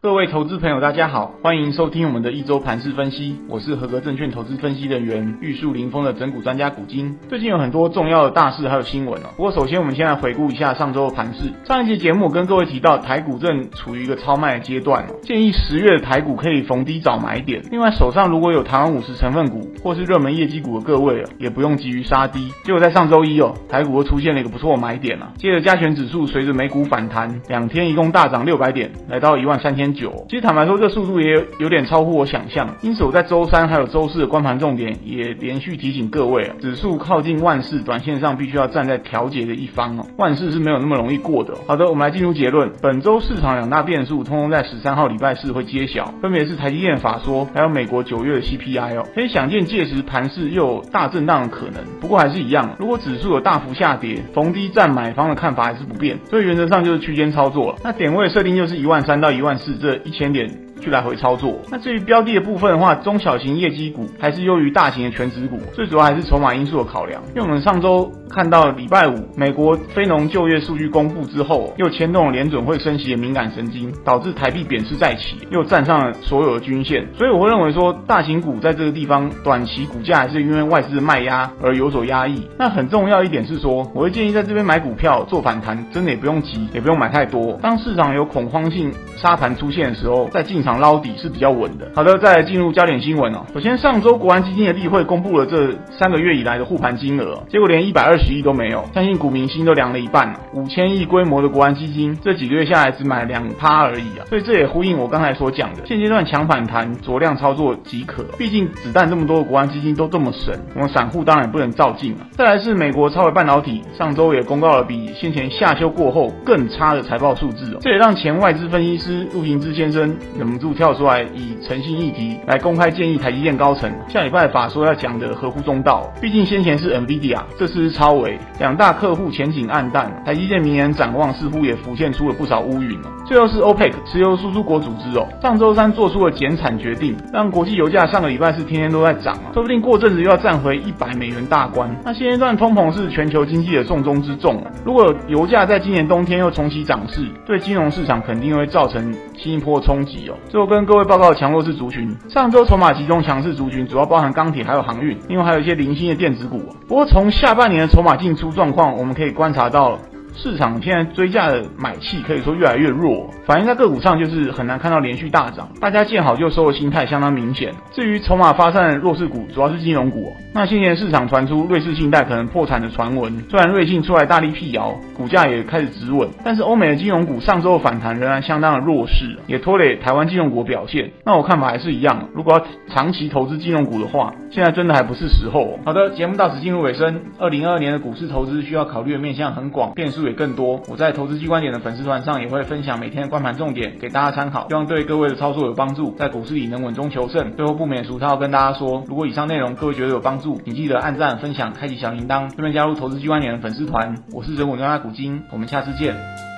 各位投资朋友，大家好，欢迎收听我们的一周盘势分析。我是合格证券投资分析人员玉树临风的整股专家古今。最近有很多重要的大事还有新闻哦。不过首先我们先来回顾一下上周的盘势。上一期节目我跟各位提到，台股正处于一个超卖的阶段哦，建议十月的台股可以逢低找买点。另外手上如果有台湾五十成分股或是热门业绩股的各位啊，也不用急于杀低。结果在上周一哦，台股又出现了一个不错的买点啊。接着加权指数随着美股反弹，两天一共大涨六百点，来到一万三千九。其实坦白说，这速度也有点超乎我想象，因此我在周三还有周四的观盘重点也连续提醒各位，指数靠近万事，短线上必须要站在调节的一方哦，万事是没有那么容易过的。好的，我们来进入结论，本周市场两大变数通通在十三号礼拜四会揭晓，分别是台积电法说，还有美国九月的 CPI 哦，可以想见届时盘势又有大震荡的可能。不过还是一样，如果指数有大幅下跌，逢低站买方的看法还是不变，所以原则上就是区间操作了。那点位设定就是一万三到一万四这一千点。去来回操作。那至于标的的部分的话，中小型业绩股还是优于大型的全值股，最主要还是筹码因素的考量。因为我们上周看到礼拜五美国非农就业数据公布之后，又牵动了联准会升息的敏感神经，导致台币贬值再起，又站上了所有的均线。所以我会认为说，大型股在这个地方短期股价还是因为外资的卖压而有所压抑。那很重要一点是说，我会建议在这边买股票做反弹，真的也不用急，也不用买太多。当市场有恐慌性杀盘出现的时候，再进场。捞底是比较稳的。好的，再进入焦点新闻哦。首先，上周国安基金的例会公布了这三个月以来的护盘金额，结果连一百二十亿都没有，相信股民心都凉了一半了。五千亿规模的国安基金，这几个月下来只买两趴而已啊，所以这也呼应我刚才所讲的，现阶段强反弹、酌量操作即可。毕竟子弹这么多的国安基金都这么神，我们散户当然不能照进啊。再来是美国超微半导体，上周也公告了比先前下修过后更差的财报数字哦，这也让前外资分析师陆行之先生忍不住。跳出来以诚信议题来公开建议台积电高层，下礼拜法说要讲的合乎中道。毕竟先前是 NVIDIA，这次是超微，两大客户前景黯淡，台积电明年展望似乎也浮现出了不少乌云。最后是 OPEC 石油输出国组织哦，上周三做出了减产决定，让国际油价上个礼拜是天天都在涨啊，说不定过阵子又要站回一百美元大关。那现阶段通膨是全球经济的重中之重，如果油价在今年冬天又重启涨势，对金融市场肯定会造成新一波冲击哦。最后跟各位报告强弱势族群，上周筹码集中强势族群主要包含钢铁还有航运，另外还有一些零星的电子股。不过从下半年的筹码进出状况，我们可以观察到。市场现在追价的买气可以说越来越弱，反映在个股上就是很难看到连续大涨，大家见好就收的心态相当明显。至于筹码发散的弱势股，主要是金融股。那先前市场传出瑞士信贷可能破产的传闻，虽然瑞信出来大力辟谣，股价也开始止稳，但是欧美的金融股上周的反弹仍然相当的弱势，也拖累台湾金融股表现。那我看法还是一样，如果要长期投资金融股的话，现在真的还不是时候。好的，节目到此进入尾声。二零二二年的股市投资需要考虑的面向很广，变数。也更多。我在投资机关点的粉丝团上也会分享每天的观盘重点给大家参考，希望对各位的操作有帮助，在股市里能稳中求胜。最后不免俗套跟大家说，如果以上内容各位觉得有帮助，请记得按赞、分享、开启小铃铛，顺便加入投资机关点的粉丝团。我是人文专家古今，我们下次见。